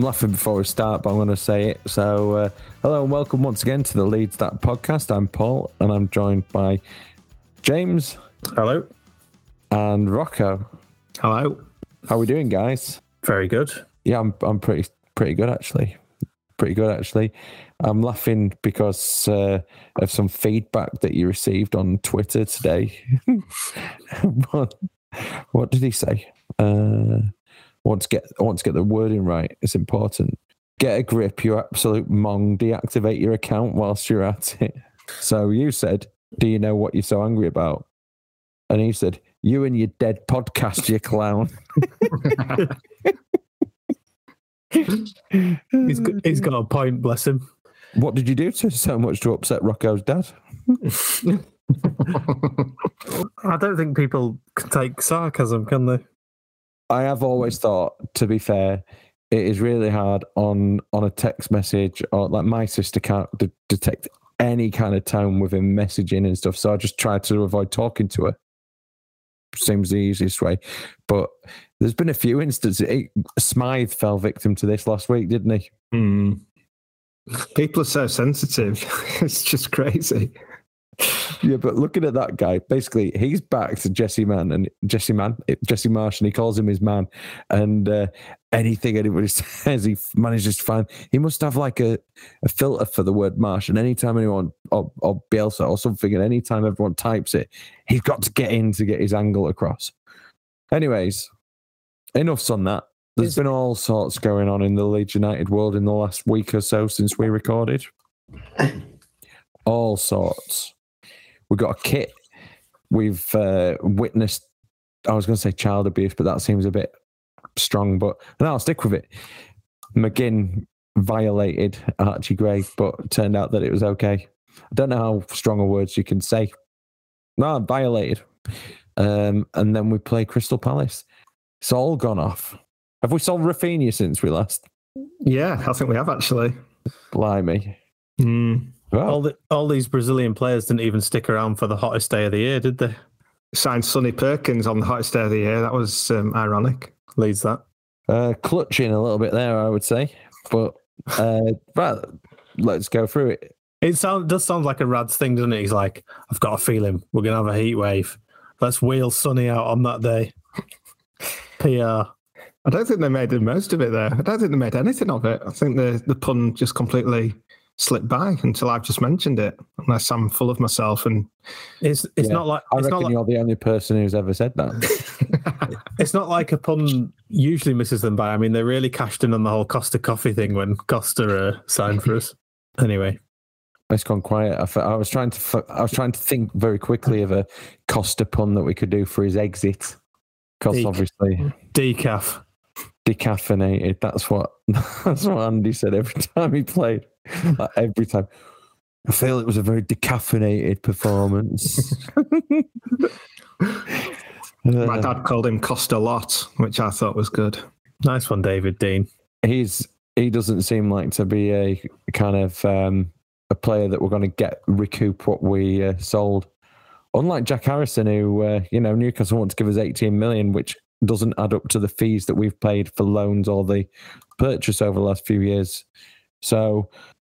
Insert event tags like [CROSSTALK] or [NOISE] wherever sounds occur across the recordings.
I'm laughing before we start, but I'm going to say it. So, uh, hello and welcome once again to the Leeds That podcast. I'm Paul, and I'm joined by James. Hello. And Rocco. Hello. How are we doing, guys? Very good. Yeah, I'm. I'm pretty pretty good actually. Pretty good actually. I'm laughing because uh, of some feedback that you received on Twitter today. [LAUGHS] what, what did he say? Uh, want to get I want to get the wording right. It's important. Get a grip, you absolute mong. Deactivate your account whilst you're at it. So you said, "Do you know what you're so angry about?" And he said, "You and your dead podcast, you clown." he's got, he's got a point. Bless him. What did you do to so much to upset Rocco's dad? [LAUGHS] I don't think people can take sarcasm, can they? I have always thought, to be fair, it is really hard on on a text message or like my sister can't de- detect any kind of tone within messaging and stuff. So I just try to avoid talking to her. Seems the easiest way, but there's been a few instances. It, Smythe fell victim to this last week, didn't he? Hmm. People are so sensitive. [LAUGHS] it's just crazy. Yeah, but looking at that guy, basically, he's back to Jesse Man and Jesse Man, Jesse Marsh, and he calls him his man. And uh, anything anybody [LAUGHS] says, he manages to find. He must have like a, a filter for the word Marsh. And anytime anyone or, or Bielsa or something, and anytime everyone types it, he's got to get in to get his angle across. Anyways, enough's on that. There's been all sorts going on in the Leeds United world in the last week or so since we recorded. All sorts. We got a kit. We've uh, witnessed. I was going to say child abuse, but that seems a bit strong. But no, I'll stick with it. McGinn violated Archie Gray, but turned out that it was okay. I don't know how strong a words you can say. No, violated. Um, and then we play Crystal Palace. It's all gone off. Have we sold Raphinha since we last? Yeah, I think we have actually. Blimey. Mm. Well, all, the, all these Brazilian players didn't even stick around for the hottest day of the year, did they? Signed Sonny Perkins on the hottest day of the year. That was um, ironic. Leads that. Uh, clutching a little bit there, I would say. But uh, [LAUGHS] right, let's go through it. It sound, does sound like a Rad's thing, doesn't it? He's like, I've got a feeling we're going to have a heat wave. Let's wheel Sonny out on that day. [LAUGHS] PR. I don't think they made the most of it there. I don't think they made anything of it. I think the, the pun just completely slipped by until I've just mentioned it. Unless I'm full of myself, and it's it's yeah. not like I reckon not like, you're the only person who's ever said that. [LAUGHS] it's not like a pun usually misses them by. I mean, they really cashed in on the whole Costa Coffee thing when Costa uh, signed for us. Anyway, it's gone quiet. I, I was trying to I was trying to think very quickly of a Costa pun that we could do for his exit. Because obviously decaf decaffeinated. That's what [LAUGHS] that's what Andy said every time he played. [LAUGHS] Like every time. I feel it was a very decaffeinated performance. [LAUGHS] My dad called him Costa Lot, which I thought was good. Nice one, David Dean. He's he doesn't seem like to be a kind of um, a player that we're going to get recoup what we uh, sold. Unlike Jack Harrison, who uh, you know Newcastle want to give us 18 million, which doesn't add up to the fees that we've paid for loans or the purchase over the last few years. So,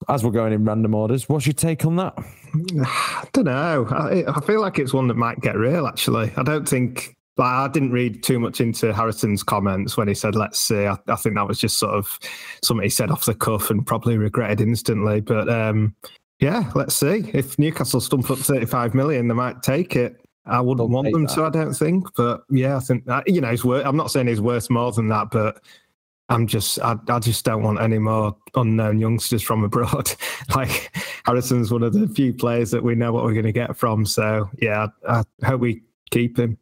as we're going in random orders, what's your take on that? [SIGHS] I don't know. I, I feel like it's one that might get real. Actually, I don't think. Like, I didn't read too much into Harrison's comments when he said, "Let's see." I, I think that was just sort of something he said off the cuff and probably regretted instantly. But um, yeah, let's see. If Newcastle stump up 35 million, they might take it. I wouldn't They'll want them that. to, I don't think. But yeah, I think, you know, he's worth, I'm not saying he's worth more than that, but I'm just, I, I just don't want any more unknown youngsters from abroad. [LAUGHS] like Harrison's one of the few players that we know what we're going to get from. So yeah, I, I hope we keep him.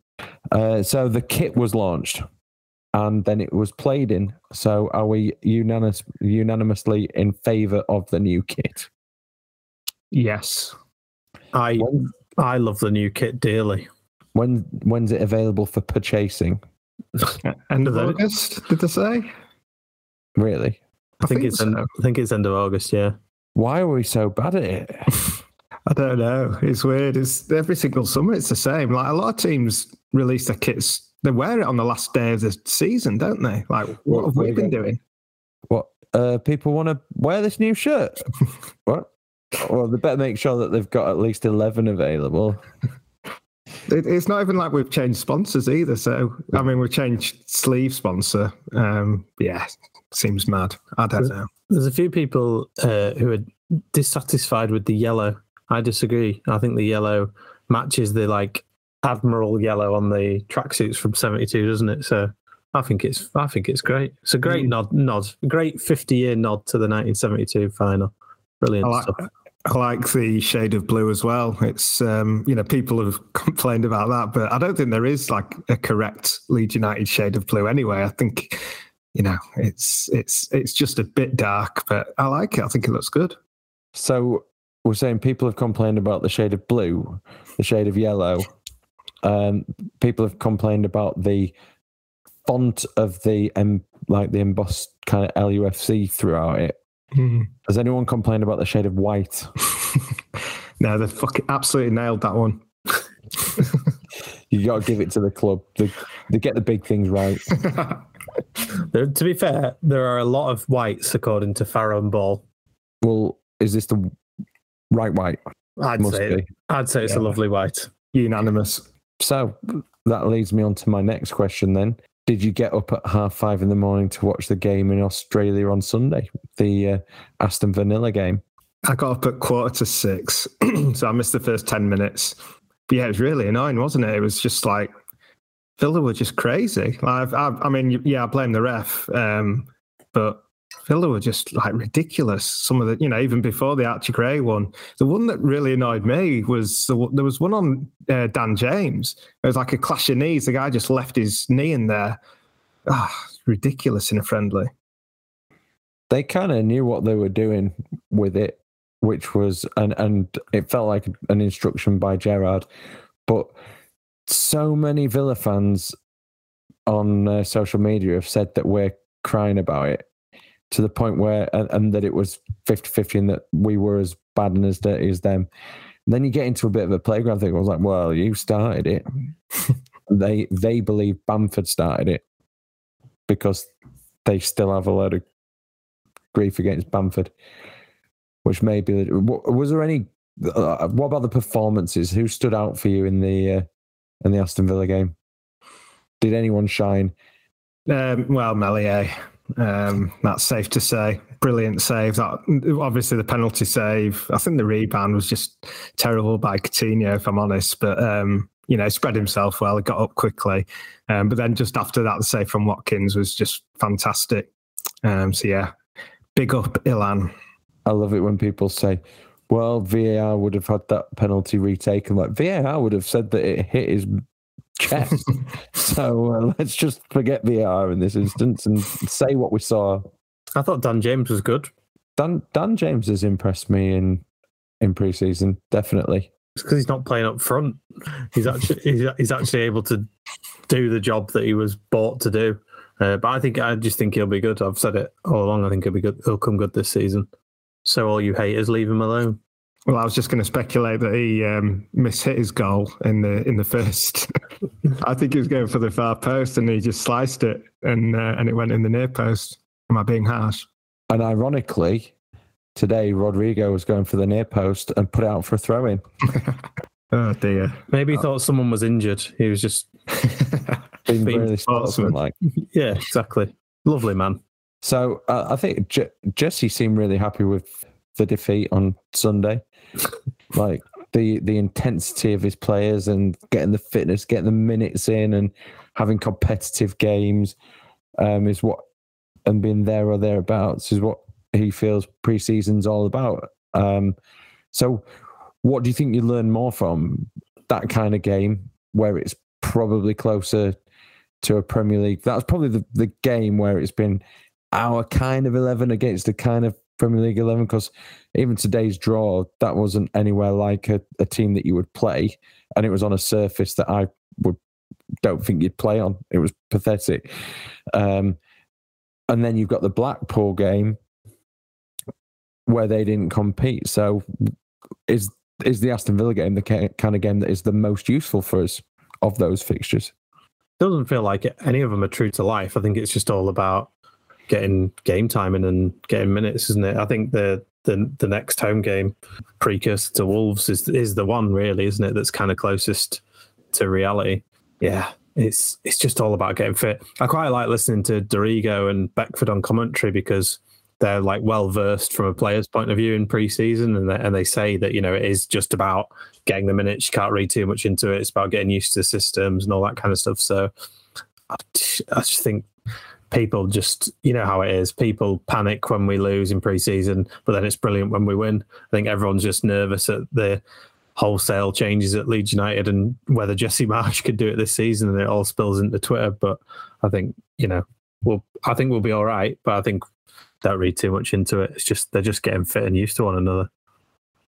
Uh, so the kit was launched, and then it was played in. So are we unanimous, unanimously in favour of the new kit? Yes. I When, I love the new kit dearly. when when's it available for purchasing? End of Is that it? August, did they say? Really? I, think, think it's end. I think it's end of August. Yeah, Why are we so bad at it? [LAUGHS] I don't know. It's weird. It's every single summer. It's the same. Like a lot of teams release their kits. They wear it on the last day of the season, don't they? Like what have we been doing? What? Uh, people want to wear this new shirt? [LAUGHS] what? Well, they better make sure that they've got at least eleven available. It, it's not even like we've changed sponsors either. So I mean, we've changed sleeve sponsor. Um, yeah, seems mad. I don't know. there's a few people uh, who are dissatisfied with the yellow. I disagree. I think the yellow matches the like admiral yellow on the tracksuits from '72, doesn't it? So I think it's I think it's great. It's a great Mm. nod, nod, great 50 year nod to the 1972 final. Brilliant I like, stuff. I like the shade of blue as well. It's um, you know people have [LAUGHS] complained about that, but I don't think there is like a correct Leeds United shade of blue anyway. I think you know it's it's it's just a bit dark, but I like it. I think it looks good. So we're saying people have complained about the shade of blue, the shade of yellow. Um, people have complained about the font of the em- like the embossed kind of LUFC throughout it. Has anyone complained about the shade of white? [LAUGHS] no, they fucking absolutely nailed that one. [LAUGHS] You got to give it to the club. They, they get the big things right. [LAUGHS] There, to be fair, there are a lot of whites according to Farrow and Ball. Well, is this the right white? I'd Must say be. I'd say it's a lovely white. Unanimous. So that leads me on to my next question then. Did you get up at half five in the morning to watch the game in Australia on Sunday, the uh, Aston Vanilla game? I got up at quarter to six, [CLEARS THROAT] so I missed the first ten minutes. But yeah, it was really annoying, wasn't it? It was just like Villa were just crazy. Like, I've, I mean, yeah, I blame the ref, um, but Villa were just like ridiculous. Some of the, you know, even before the Archie Gray one, the one that really annoyed me was the, there was one on uh, Dan James. It was like a clash of knees. The guy just left his knee in there. Ah, ridiculous in a friendly. They kind of knew what they were doing with it, which was and and it felt like an instruction by Gerrard. But so many Villa fans on uh, social media have said that we're crying about it to the point where and, and that it was 50-50 and that we were as bad and as dirty as them. then you get into a bit of a playground thing. I was like, well, you started it. [LAUGHS] they they believe Bamford started it because they still have a lot of grief against Bamford, which may be. Was there any? Uh, what about the performances? Who stood out for you in the uh, in the Aston Villa game? Did anyone shine? Um, well, Meslier, um, that's safe to say. Brilliant save. That obviously the penalty save. I think the rebound was just terrible by Coutinho, if I'm honest. But um, you know, spread himself well. He got up quickly. Um, but then just after that, the save from Watkins was just fantastic. Um, so yeah, big up Illan. I love it when people say, "Well, VAR would have had that penalty retaken." Like VAR would have said that it hit his chest. [LAUGHS] so uh, let's just forget VAR in this instance and say what we saw. I thought Dan James was good. Dan Dan James has impressed me in in preseason, definitely. It's because he's not playing up front. He's actually [LAUGHS] he's, he's actually able to do the job that he was bought to do. Uh, but I think I just think he'll be good. I've said it all along. I think he'll be good. He'll come good this season. So all you haters, leave him alone. Well, I was just going to speculate that he um, mishit his goal in the in the first. [LAUGHS] I think he was going for the far post and he just sliced it and uh, and it went in the near post. Am I being harsh? And ironically, today Rodrigo was going for the near post and put it out for a throw in. [LAUGHS] oh dear. Maybe he thought someone was injured. He was just [LAUGHS] Being Being really sportsman. like. yeah, exactly. Lovely man. So uh, I think Je- Jesse seemed really happy with the defeat on Sunday. [LAUGHS] like the the intensity of his players and getting the fitness, getting the minutes in, and having competitive games um, is what and being there or thereabouts is what he feels preseason's all about. Um, so, what do you think you learn more from that kind of game where it's probably closer to a Premier League? That's probably the, the game where it's been our kind of 11 against the kind of Premier League 11 because even today's draw, that wasn't anywhere like a, a team that you would play. And it was on a surface that I would don't think you'd play on. It was pathetic. Um, and then you've got the Blackpool game where they didn't compete. So is is the Aston Villa game the kind of game that is the most useful for us of those fixtures? Doesn't feel like any of them are true to life. I think it's just all about getting game time and getting minutes, isn't it? I think the the the next home game, precursor to Wolves, is is the one really, isn't it? That's kind of closest to reality. Yeah, it's it's just all about getting fit. I quite like listening to Dorigo and Beckford on commentary because they're like well versed from a player's point of view in pre-season, and they, and they say that you know it is just about getting the minutes. You can't read too much into it. It's about getting used to the systems and all that kind of stuff. So I, I just think people just you know how it is. People panic when we lose in pre-season, but then it's brilliant when we win. I think everyone's just nervous at the wholesale changes at Leeds United and whether Jesse [LAUGHS] Marsh could do it this season, and it all spills into Twitter. But I think you know, we'll I think we'll be all right. But I think don't read too much into it. It's just they're just getting fit and used to one another.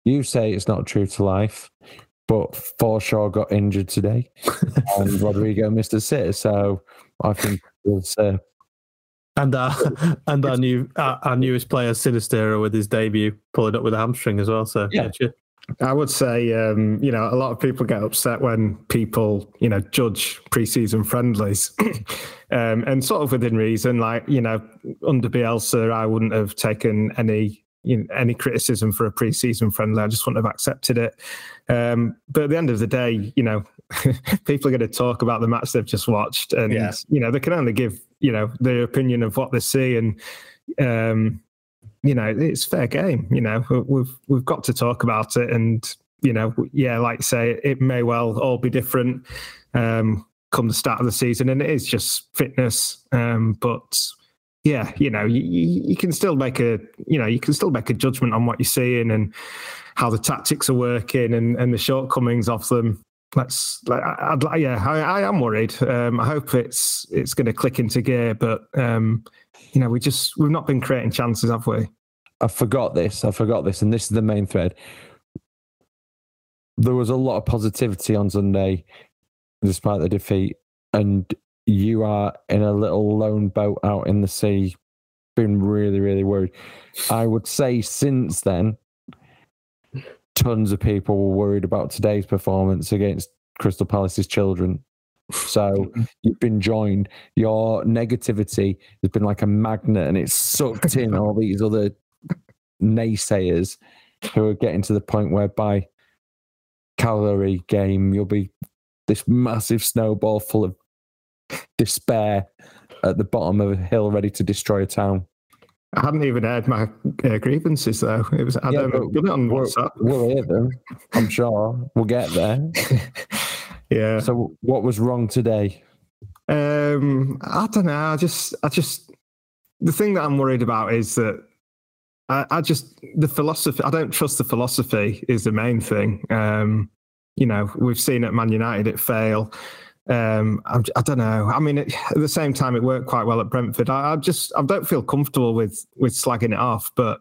You say it's not true to life, but Forshaw got injured today [LAUGHS] and Rodrigo missed a sit. So I think it's uh, And our [LAUGHS] and our new our, our newest player Sinisterra with his debut pulling up with a hamstring as well. So Yeah. cheers. I would say, um, you know, a lot of people get upset when people, you know, judge preseason friendlies, [CLEARS THROAT] um, and sort of within reason. Like, you know, under Bielsa, I wouldn't have taken any, you know, any criticism for a preseason friendly. I just wouldn't have accepted it. Um, but at the end of the day, you know, [LAUGHS] people are going to talk about the match they've just watched, and Yeah. you know, they can only give, you know, their opinion of what they see, and um, you know, it's fair game. You know, we've we've got to talk about it, and you know, yeah, like say, it may well all be different um, come the start of the season, and it is just fitness. Um, but yeah, you know, you, you you can still make a you know you can still make a judgment on what you're seeing and how the tactics are working and and the shortcomings of them. Let's like, I'd, yeah, I, I am worried. Um, I hope it's it's going to click into gear, but um, you know, we just we've not been creating chances, have we? I forgot this. I forgot this, and this is the main thread. There was a lot of positivity on Sunday, despite the defeat, and you are in a little lone boat out in the sea, been really, really worried. I would say since then, tons of people were worried about today's performance against Crystal Palace's children. So [LAUGHS] you've been joined. Your negativity has been like a magnet, and it's sucked in all these other naysayers who are getting to the point where by Cagliari game you'll be this massive snowball full of despair at the bottom of a hill ready to destroy a town. I hadn't even heard my uh, grievances though. It was I Yeah, don't know. but Got it on We'll, WhatsApp. we'll hear them. I'm sure we'll get there. [LAUGHS] yeah. So, what was wrong today? Um, I don't know. I just, I just, the thing that I'm worried about is that I, I just the philosophy. I don't trust the philosophy is the main thing. Um, you know, we've seen at Man United it fail. Um, I'm, I don't know. I mean, it, at the same time, it worked quite well at Brentford. I, I just, I don't feel comfortable with with slagging it off, but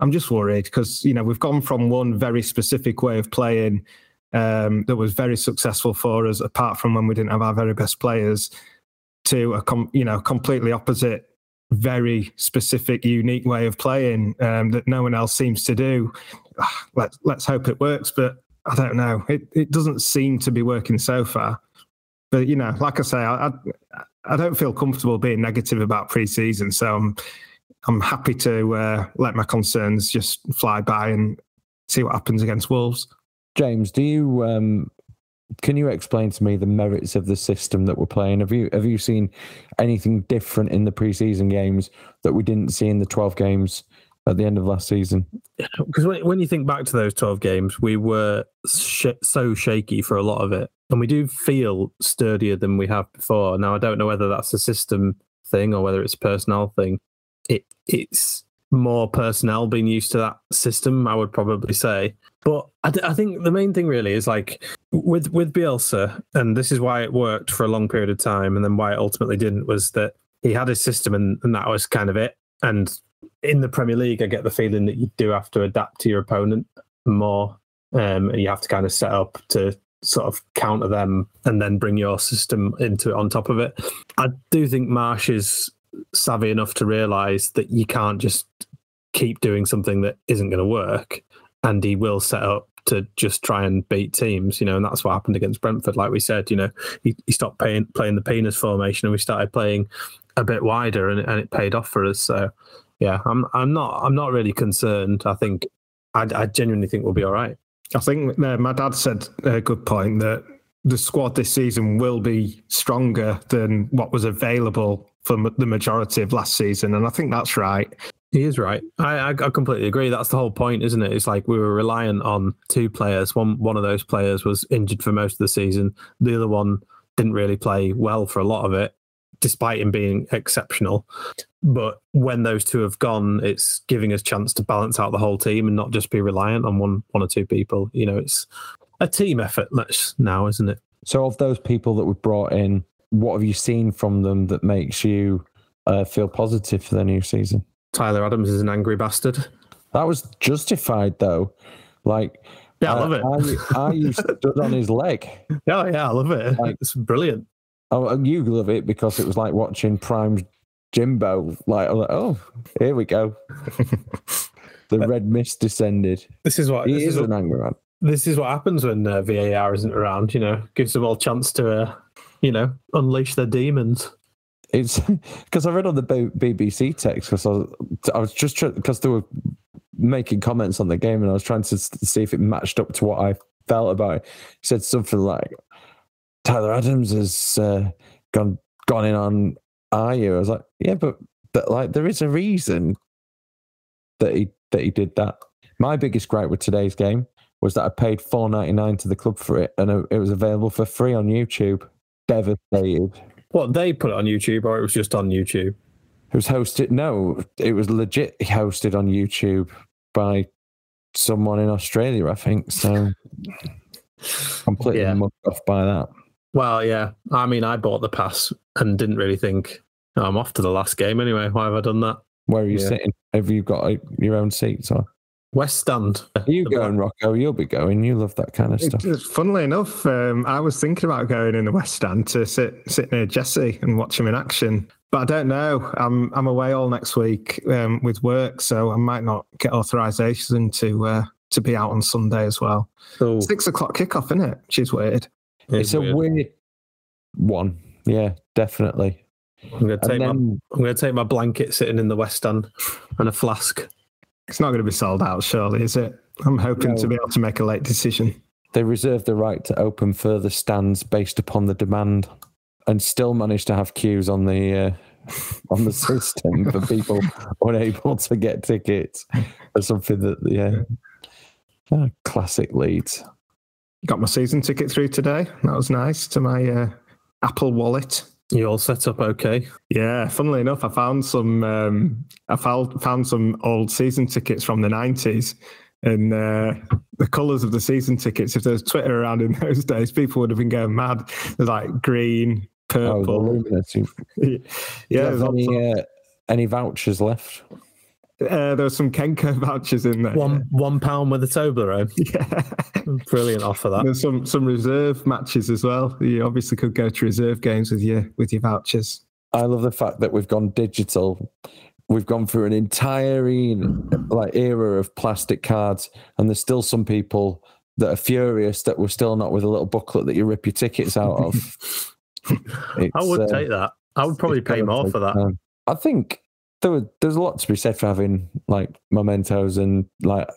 I'm just worried because you know we've gone from one very specific way of playing um, that was very successful for us, apart from when we didn't have our very best players, to a com- you know completely opposite, very specific, unique way of playing um, that no one else seems to do. Ah, Let's let's hope it works, but I don't know. It it doesn't seem to be working so far. But you know, like I say, I I, I don't feel comfortable being negative about pre-season, so I'm I'm happy to uh, let my concerns just fly by and see what happens against Wolves. James, do you um, can you explain to me the merits of the system that we're playing? Have you have you seen anything different in the preseason games that we didn't see in the twelve games at the end of last season? Because when, when you think back to those 12 games, we were sh- so shaky for a lot of it. And we do feel sturdier than we have before. Now, I don't know whether that's a system thing or whether it's a personnel thing. It It's more personnel being used to that system, I would probably say. But I, th- I think the main thing really is like with with Bielsa, and this is why it worked for a long period of time, and then why it ultimately didn't was that he had his system, and, and that was kind of it. And in the Premier League, I get the feeling that you do have to adapt to your opponent more. Um, and you have to kind of set up to sort of counter them and then bring your system into it on top of it. I do think Marsh is savvy enough to realize that you can't just keep doing something that isn't going to work. And he will set up to just try and beat teams, you know, and that's what happened against Brentford. Like we said, you know, he, he stopped playing, playing the penis formation and we started playing a bit wider and, and it paid off for us. So yeah, I'm I'm not I'm not really concerned. I think I, I genuinely think we'll be all right. I think uh, my dad said a good point that the squad this season will be stronger than what was available for the majority of last season, and I think that's right. He is right. I, I, I completely agree. That's the whole point, isn't it? It's like we were reliant on two players. One one of those players was injured for most of the season. The other one didn't really play well for a lot of it, despite him being exceptional. But when those two have gone, it's giving us chance to balance out the whole team and not just be reliant on one one or two people. You know, it's a team effort much now, isn't it? So, of those people that we've brought in, what have you seen from them that makes you uh, feel positive for the new season? Tyler Adams is an angry bastard. That was justified, though. Like, yeah, I love it. I, I used to [LAUGHS] stood on his leg. Yeah, yeah, I love it. Like, it's brilliant. Oh, you love it because it was like watching Prime Jimbo. Like, like oh, here we go. [LAUGHS] the red mist descended. This is what he this is, is an angry man. This is what happens when uh, VAR isn't around. You know, gives them all a chance to, uh, you know, unleash their demons. It's [LAUGHS] because I read on the BBC text because I was, I was just because they were making comments on the game and I was trying to see if it matched up to what I felt about it. He said something like, "Tyler Adams has uh, gone gone in on are you? I was like, yeah, but but like there is a reason that he that he did that. My biggest gripe with today's game was that I paid four ninety nine to the club for it, and it was available for free on YouTube. Devastated. What they put it on YouTube, or it was just on YouTube? It was hosted. No, it was legit hosted on YouTube by someone in Australia, I think. So [LAUGHS] completely yeah. mugged off by that. Well, yeah. I mean, I bought the pass and didn't really think oh, I'm off to the last game anyway. Why have I done that? Where are you yeah. sitting? Have you got a, your own seats or? West Stand. Are you going, Rocco? You'll be going. You love that kind of stuff. It, funnily enough, um, I was thinking about going in the West Stand to sit sit near Jesse and watch him in action. But I don't know. I'm I'm away all next week um, with work, so I might not get authorization to uh, to be out on Sunday as well. So, Six o'clock kickoff, isn't it? Which is weird. It's, it's a weird one. Yeah, definitely. I'm gonna take then, my I'm gonna take my blanket sitting in the West End and a flask. It's not going to be sold out, surely, is it? I'm hoping no. to be able to make a late decision. They reserve the right to open further stands based upon the demand, and still manage to have queues on the uh, [LAUGHS] on the system for people [LAUGHS] unable to get tickets or something that yeah, oh, classic Leeds. Got my season ticket through today. That was nice to my uh, Apple Wallet. You all set up okay? Yeah. Funnily enough, I found some. Um, I found found some old season tickets from the nineties, and uh, the colours of the season tickets. If there was Twitter around in [LAUGHS] those days, people would have been going mad. They're like green, purple. [LAUGHS] Oh, yeah. Any, uh, any vouchers left? Uh, there were some Kenco [LAUGHS] vouchers in there. One one pound with a Toblerone. [LAUGHS] Yeah, brilliant offer that. There's some some reserve matches as well. You obviously could go to reserve games with your with your vouchers. I love the fact that we've gone digital. We've gone through an entire like era of plastic cards, and there's still some people that are furious that we're still not with a little booklet that you rip your tickets out of. [LAUGHS] I would uh, take that. I would probably pay more for that. time. I think there were, there's a lot to be said for having like mementos and like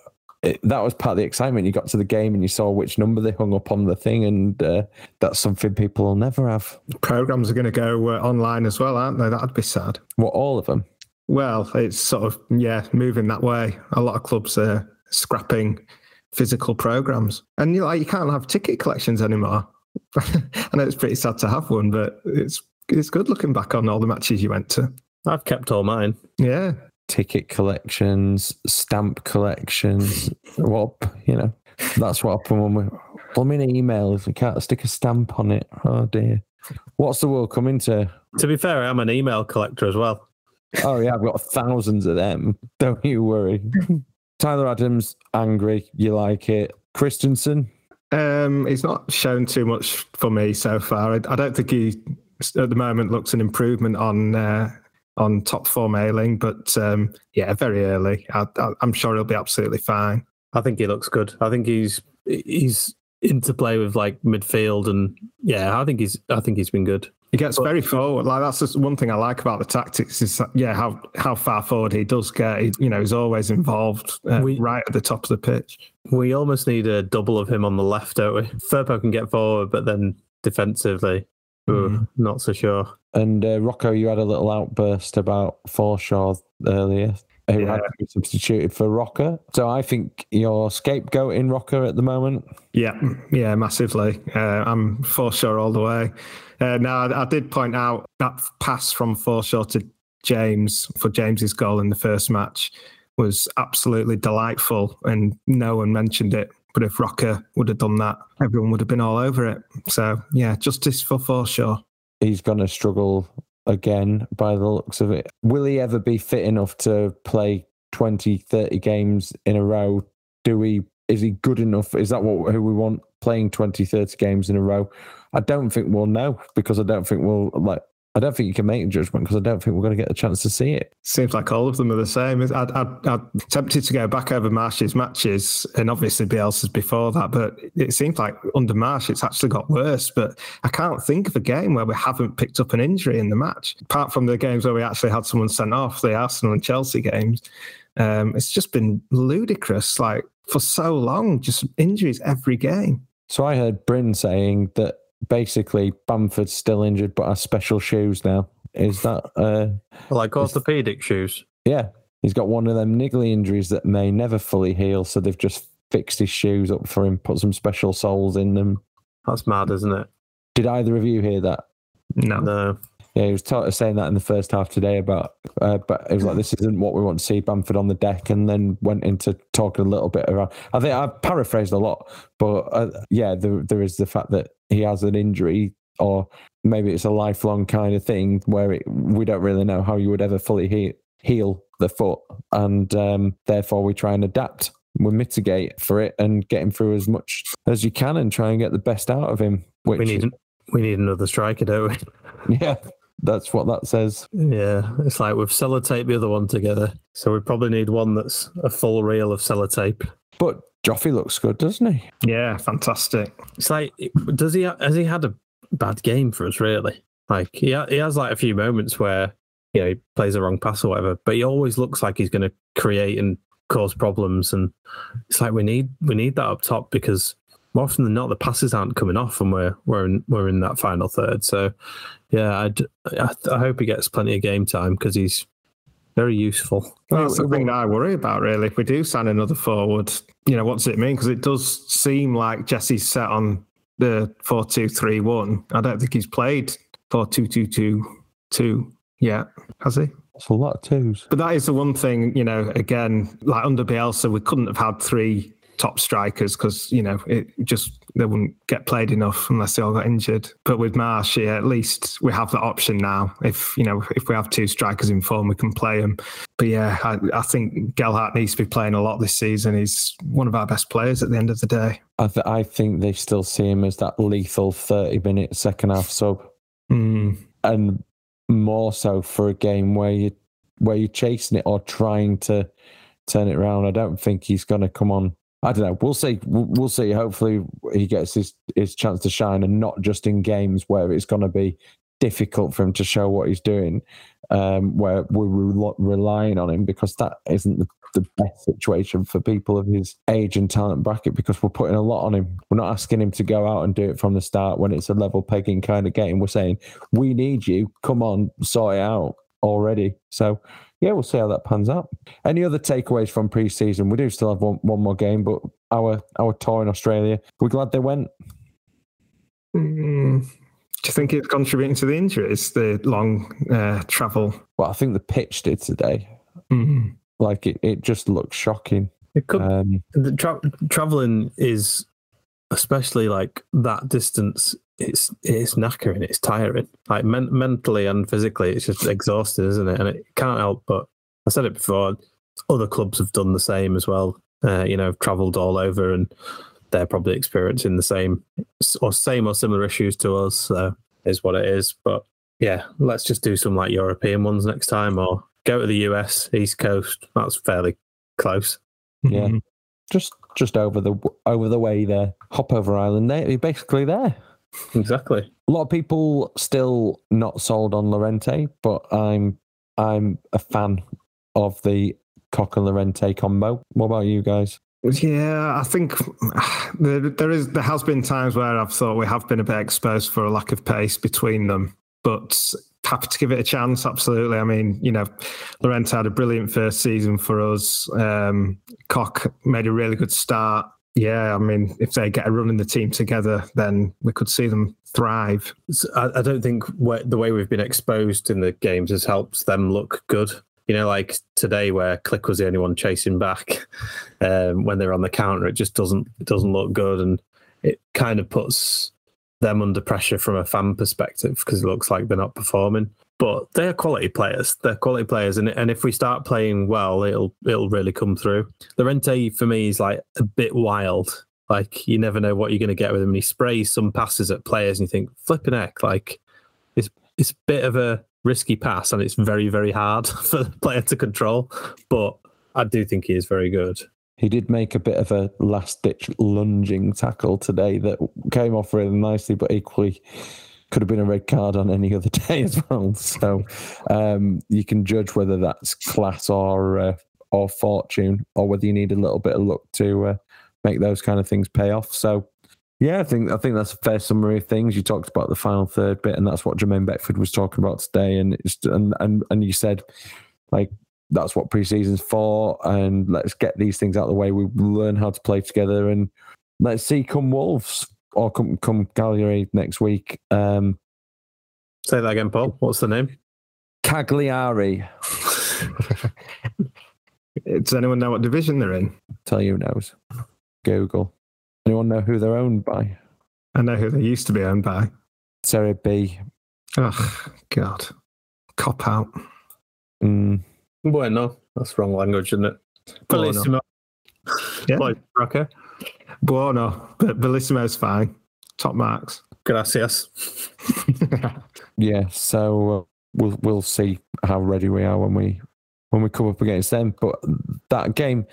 it, that was part of the excitement. You got to the game and you saw which number they hung up on the thing, and uh, that's something people will never have. Programs are going to go uh, online as well, aren't they? That'd be sad. What all of them? Well, it's sort of yeah, moving that way. A lot of clubs are scrapping physical programs, and you like you can't have ticket collections anymore. [LAUGHS] I know it's pretty sad to have one, but it's it's good looking back on all the matches you went to. I've kept all mine. Yeah, Ticket collections, stamp collections. [LAUGHS] what you know? That's what happened when we. Well, I mean, email if we can't stick a stamp on it. Oh dear. What's the world coming to? To be fair, I'm an email collector as well. Oh yeah, I've got thousands of them. [LAUGHS] Don't you worry. Tyler Adams, angry. You like it? Kristensen, um, he's not shown too much for me so far. I, I don't think he at the moment looks an improvement on uh, on top form Ayling, but um, yeah, very early. I, I, I'm sure he'll be absolutely fine. I think he looks good. I think he's he's into play with like midfield and yeah, I think he's I think he's been good. He gets very forward. Like that's just one thing I like about the tactics is that, yeah how how far forward he does get. He, you know, he's always involved uh, We- right at the top of the pitch. We almost need a double of him on the left, don't we? Firpo can get forward, but then defensively, Mm. not so sure. and uh, Rocco, you had a little outburst about Forshaw earlier, who Yeah. had to be substituted for Roca. So I think you're scapegoating Roca at the moment. Yeah, yeah, massively. Uh, I'm Forshaw all the way. Uh, now, I, I did point out that pass from Forshaw to James for James's goal in the first match was absolutely delightful, and no one mentioned it. But if Roca would have done that, everyone would have been all over it. So, yeah, justice for Forshaw. He's going to struggle again by the looks of it. Will he ever be fit enough to play 20, 30 games in a row? Do we? Is he good enough? Is that what who we want playing 20, 30 games in a row? I don't think we'll know because I don't think we'll like. I don't think you can make a judgment because I don't think we're going to get a chance to see it. Seems like all of them are the same. I'd, I'd, I'd tempted to go back over Marsh's matches and obviously Bielsa's before that, but it seems like under Marsh it's actually got worse. But I can't think of a game where we haven't picked up an injury in the match, apart from the games where we actually had someone sent off, the Arsenal and Chelsea games. Um, it's just been ludicrous, like for so long, just injuries every game. So I heard Bryn saying that basically Bamford's still injured but has special shoes now. Is that uh Like orthopedic shoes. yeah. He's got one of them niggly injuries that may never fully heal, so they've just fixed his shoes up for him, put some special soles in them. That's mad, isn't it? Did either of you hear that? No. No. Yeah, he was ta- saying that in the first half today about, uh, but it was like this isn't what we want to see Bamford on the deck, and then went into talking a little bit around. I think I paraphrased a lot, but uh, yeah, there there is the fact that he has an injury, or maybe it's a lifelong kind of thing where it, we don't really know how you would ever fully he- heal the foot, and um, therefore we try and adapt, we mitigate for it, and get him through as much as you can, and try and get the best out of him. Which We need we need another striker, don't we? [LAUGHS] yeah, that's what that says. Yeah, it's like we've sellotaped the other one together, so we probably need one that's a full reel of sellotape. But Joffrey looks good, doesn't he? Yeah, fantastic. It's like, does he has he had a bad game for us? Really? Like he ha- he has like a few moments where you know he plays the wrong pass or whatever, but he always looks like he's going to create and cause problems, and it's like we need we need that up top because more often than not the passes aren't coming off, and we're we're in we're in that final third. So yeah, I'd, I I hope he gets plenty of game time because he's very useful. Well, that's the thing that I worry about, really. If we do sign another forward, you know, what does it mean? Because it does seem like Jesse's set on the 4 2 3 1. I don't think he's played 4 2 2 2 2 yet, has he? That's a lot of twos. But that is the one thing, you know, again, like under Bielsa, we couldn't have had three top strikers because, you know, it just, they wouldn't get played enough unless they all got injured. But with Marsh, yeah, at least we have that option now. If, you know, if we have two strikers in form, we can play them. But yeah, I, I think Gelhardt needs to be playing a lot this season. He's one of our best players at the end of the day. I, th- I think they still see him as that lethal 30 minute second half sub. Mm. And more so for a game where you where you're chasing it or trying to turn it around. I don't think he's going to come on. I don't know. We'll see. We'll, see. Hopefully, he gets his his chance to shine, and not just in games where it's going to be difficult for him to show what he's doing, um, where we're re- relying on him because that isn't the, the best situation for people of his age and talent bracket because we're putting a lot on him. We're not asking him to go out and do it from the start when it's a level pegging kind of game. We're saying, we need you. Come on, sort it out already. So, yeah, we'll see how that pans out. Any other takeaways from pre-season? We do still have one, one more game, but our our tour in Australia, we're glad they went. Mm, do you think it's contributing to the injuries, the long uh, travel? Well, I think the pitch did today. Mm. Like it, it just looks shocking. It could Um, the tra- traveling is especially like that distance it's it's knackering it's tiring. Like men- mentally and physically it's just exhausting isn't it? And it can't help but i said it before other clubs have done the same as well. Uh, you know traveled all over and they're probably experiencing the same or same or similar issues to us so is what it is. But yeah let's just do some like european ones next time or go to the us east coast. That's fairly close. Yeah. Mhm. just just over the over the way there. Hop over Island. There, you're basically there. exactly A lot of people still not sold on Llorente, but I'm I'm a fan of the Koch and Llorente combo. What about you guys? Yeah, I think [SIGHS] there, there is there has been times where I've thought we have been a bit exposed for a lack of pace between them, but happy to give it a chance. Absolutely. I mean, you know, Llorente had a brilliant first season for us. Um, Koch made a really good start. Yeah, I mean, if they get a run in the team together, then we could see them thrive. I, I don't think the way we've been exposed in the games has helped them look good. You know, like today where Klich was the only one chasing back [LAUGHS] um, when they're on the counter, it just doesn't it doesn't look good, and it kind of puts them under pressure from a fan perspective because it looks like they're not performing. But they're quality players. They're quality players, and and if we start playing well, it'll it'll really come through. Llorente for me is like a bit wild. Like you never know what you're going to get with him. And he sprays some passes at players, and you think, flipping heck, like it's it's a bit of a risky pass, and it's very very hard [LAUGHS] for the player to control. But I do think he is very good. He did make a bit of a last ditch lunging tackle today that came off really nicely, but equally could have been a red card on any other [LAUGHS] day as well. So um, you can judge whether that's class or uh, or fortune, or whether you need a little bit of luck to uh, make those kind of things pay off. So yeah, I think I think that's a fair summary of things. You talked about the final third bit, and that's what Jermaine Beckford was talking about today. And and and, and you said like that's what preseason's for, and let's get these things out of the way. We learn how to play together, and let's see come Wolves or come come Cagliari next week. Um, Say that again, Paul. What's the name? Cagliari, [LAUGHS] Does anyone know what division they're in? tell you who knows. Google. Anyone know who they're owned by? I know who they used to be owned by. Serie B. Oh God, cop out. Mm, Bueno, that's wrong language, isn't it? Bueno. Bellissimo. Yeah. Lloyd Rocker. Buono, but Bellissimo's fine. Top marks. Gracias. [LAUGHS] yeah, so uh, we'll we'll see how ready we are when we when we come up against them. But that game,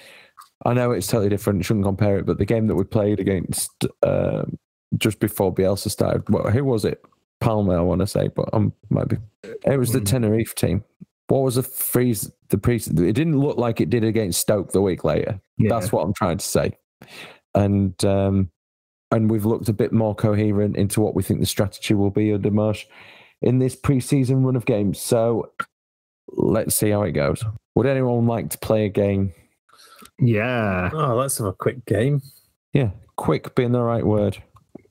I know it's totally different. Shouldn't compare it. But the game that we played against uh, just before Bielsa started, well, who was it? Palma, I want to say, but I might be. It was the Mm. Tenerife team. What was the freeze? The pre? It didn't look like it did against Stoke the week later. Yeah. That's what I'm trying to say. And um, and we've looked a bit more coherent into what we think the strategy will be under Marsh in this preseason run of games. So let's see how it goes. Would anyone like to play a game? yeah. Oh, let's have a quick game. Yeah, quick being the right word.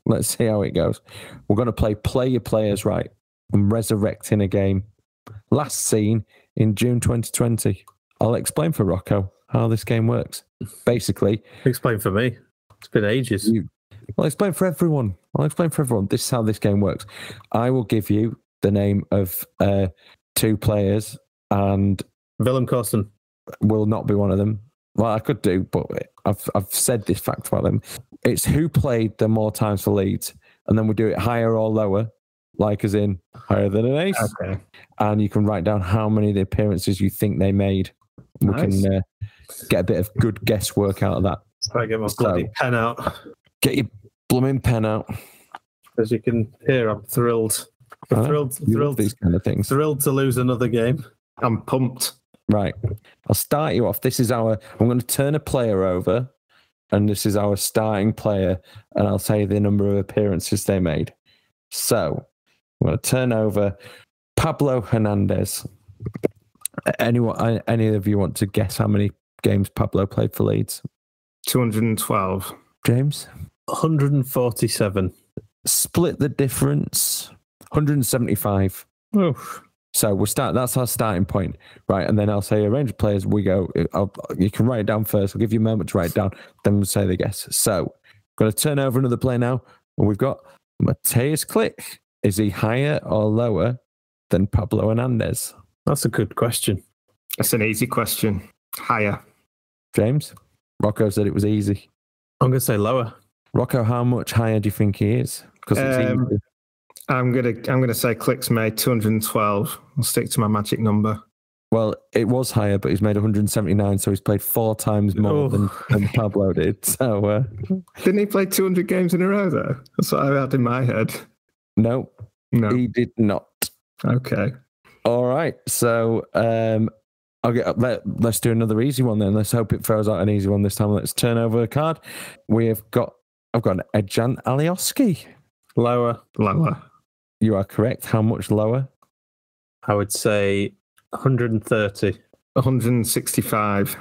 Let's see how it goes. We're going to play play your players right and resurrecting a game last seen in June 2020. I'll explain for Rocco how this game works. Basically, Explain for me. It's been ages. You- I'll explain for everyone. I'll explain for everyone. This is how this game works. I will give you the name of uh, two players, and Willem Korsten. will not be one of them. Well, I could do, but I've I've said this fact about them. It's who played the more times for Leeds, and then we do it higher or lower, like as in higher than an ace, Okay. and you can write down how many of the appearances you think they made. We Nice. can uh, get a bit of good guesswork out of that. I get my So- bloody pen out. Get your blooming pen out. As you can hear, I'm thrilled. I know, Thrilled, thrilled, these kind of things. thrilled to lose another game. I'm pumped. Right. I'll start you off. This is our, I'm going to turn a player over, and this is our starting player, and I'll say the number of appearances they made. So I'm going to turn over Pablo Hernandez. Anyone, any of you want to guess how many games Pablo played for Leeds? 212. James? 147. Split the difference 175. Oof. So we'll start. That's our starting point, right? And then I'll say a range of players. We go. I'll, you can write it down first. I'll give you a moment to write it down. Then we'll say the guess. So, going to turn over another player now, and we've got Mateusz Klich. Is he higher or lower than Pablo Hernandez? That's a good question. That's an easy question. Higher. James, Rocco said it was easy. I'm going to say lower. Rocco, how much higher do you think he is? Because it's Um, easy. I'm gonna I'm gonna say Klich's made 212. I'll stick to my magic number. Well, it was higher, but he's made 179, so he's played four times more Oh. than, than Pablo did. So, uh, Didn't he play 200 games in a row though? That's what I had in my head. No, No. he did not. Okay. All right. So um I'll get let, let's do another easy one then. Let's hope it throws out an easy one this time. Let's turn over a card. We have got I've got an Ezgjan Alioski. Lower. Lower. You are correct. How much lower? I would say 130. 165.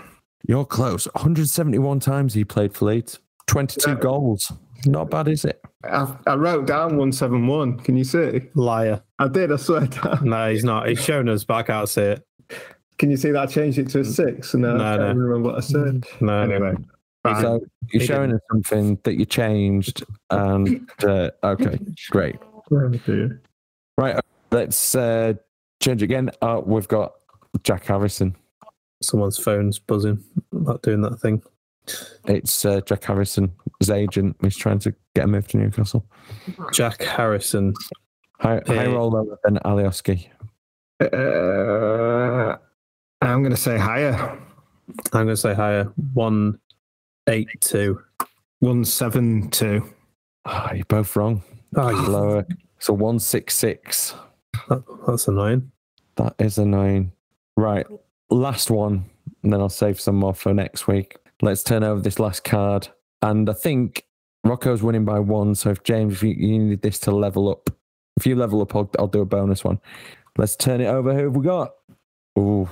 You're close. 171 times he played for Leeds. 22 Yeah. goals. Not bad, is it? I, I wrote down 171. Can you see? Liar. I did. I swear down. No, he's not. He's shown us, but I can't see it. Can you see that I changed it to a six? No, No, I no. can't remember what I said. No, Anyway. fine. So you're He showing us something that you changed. And uh, okay, great. Right. Let's uh, change again. Uh, we've got Jack Harrison. Someone's phone's buzzing. Not doing that thing. It's uh, Jack Harrison, his agent. He's trying to get him moved to Newcastle. Jack Harrison. High, Hey. higher or lower than Alioski? Uh, I'm going to say higher. I'm going to say higher. 182. 172. Ah, you're both wrong. Oh, It's you- lower. So 166. that, that's annoying. That is annoying. Right. Last one. And then I'll save some more for next week. Let's turn over this last card. And I think Rocco's winning by one. So if James, if you, you need this to level up, if you level up, I'll, I'll do a bonus one. Let's turn it over. Who have we got? Ooh,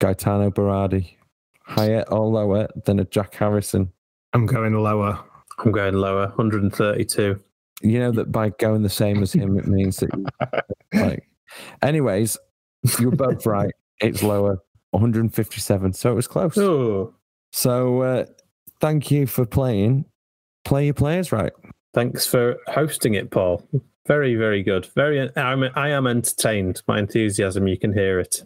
Gaetano Berardi. Higher or lower than a Jack Harrison? I'm going lower. I'm going lower. 132. You know that by going the same as him, it means that. [LAUGHS] Like, anyways, you're both right. It's lower, 157. So it was close. Oh, So uh, thank you for playing. Play your players right. thanks for hosting it, Paul. Very, very good. Very. I'm, I am entertained. My enthusiasm, you can hear it.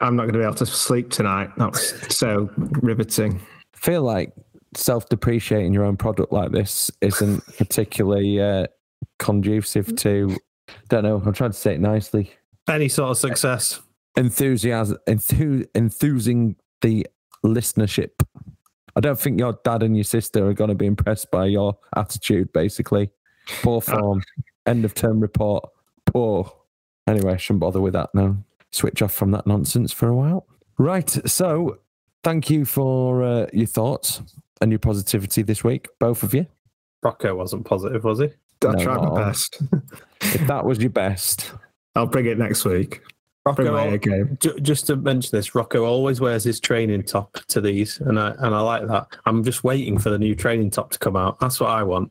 I'm not going to be able to sleep tonight. That's [LAUGHS] so riveting. feel like self-depreciating your own product like this isn't [LAUGHS] particularly uh, conducive to. Don't know. I'm trying to say it nicely. Any sort of success. Enthusiasm, enthu- enthusing the listenership. I don't think your dad and your sister are going to be impressed by your attitude. Basically, poor form. End of term report. Poor. Anyway, I shouldn't bother with that now. Switch off from that nonsense for a while. Right. So, thank you for uh, your thoughts and your positivity this week, both of you. Rocco wasn't positive, was he? I No, tried my best. If that was your best, I'll bring it next week. Bring Rocco, my A game. Just to mention this, Rocco always wears his training top to these, and I and I like that. I'm just waiting for the new training top to come out. That's what I want.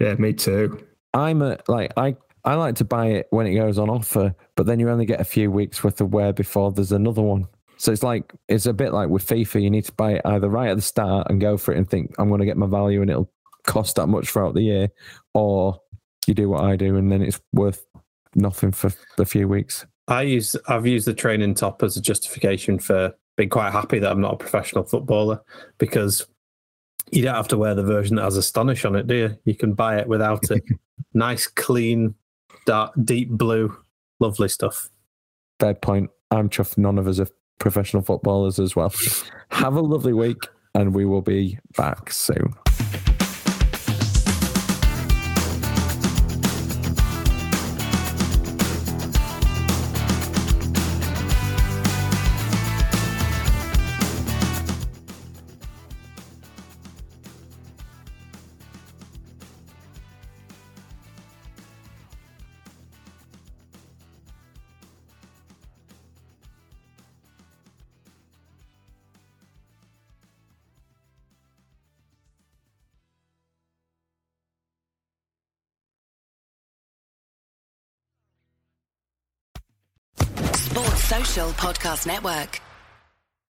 Yeah, me too. I'm a like I I like to buy it when it goes on offer, but then you only get a few weeks worth of wear before there's another one. So it's like it's a bit like with FIFA. You need to buy it either right at the start and go for it and think I'm going to get my value and it'll cost that much throughout the year, or you do what I do and then it's worth nothing for a few weeks. I use I've used the training top as a justification for being quite happy that I'm not a professional footballer because you don't have to wear the version that has astonish on it, do you? You can buy it without it. [LAUGHS] nice, clean, dark, deep blue, lovely stuff. Fair point. I'm chuffed. None of us are professional footballers as well. [LAUGHS] Have a lovely week, and we will be back soon. Podcast Network.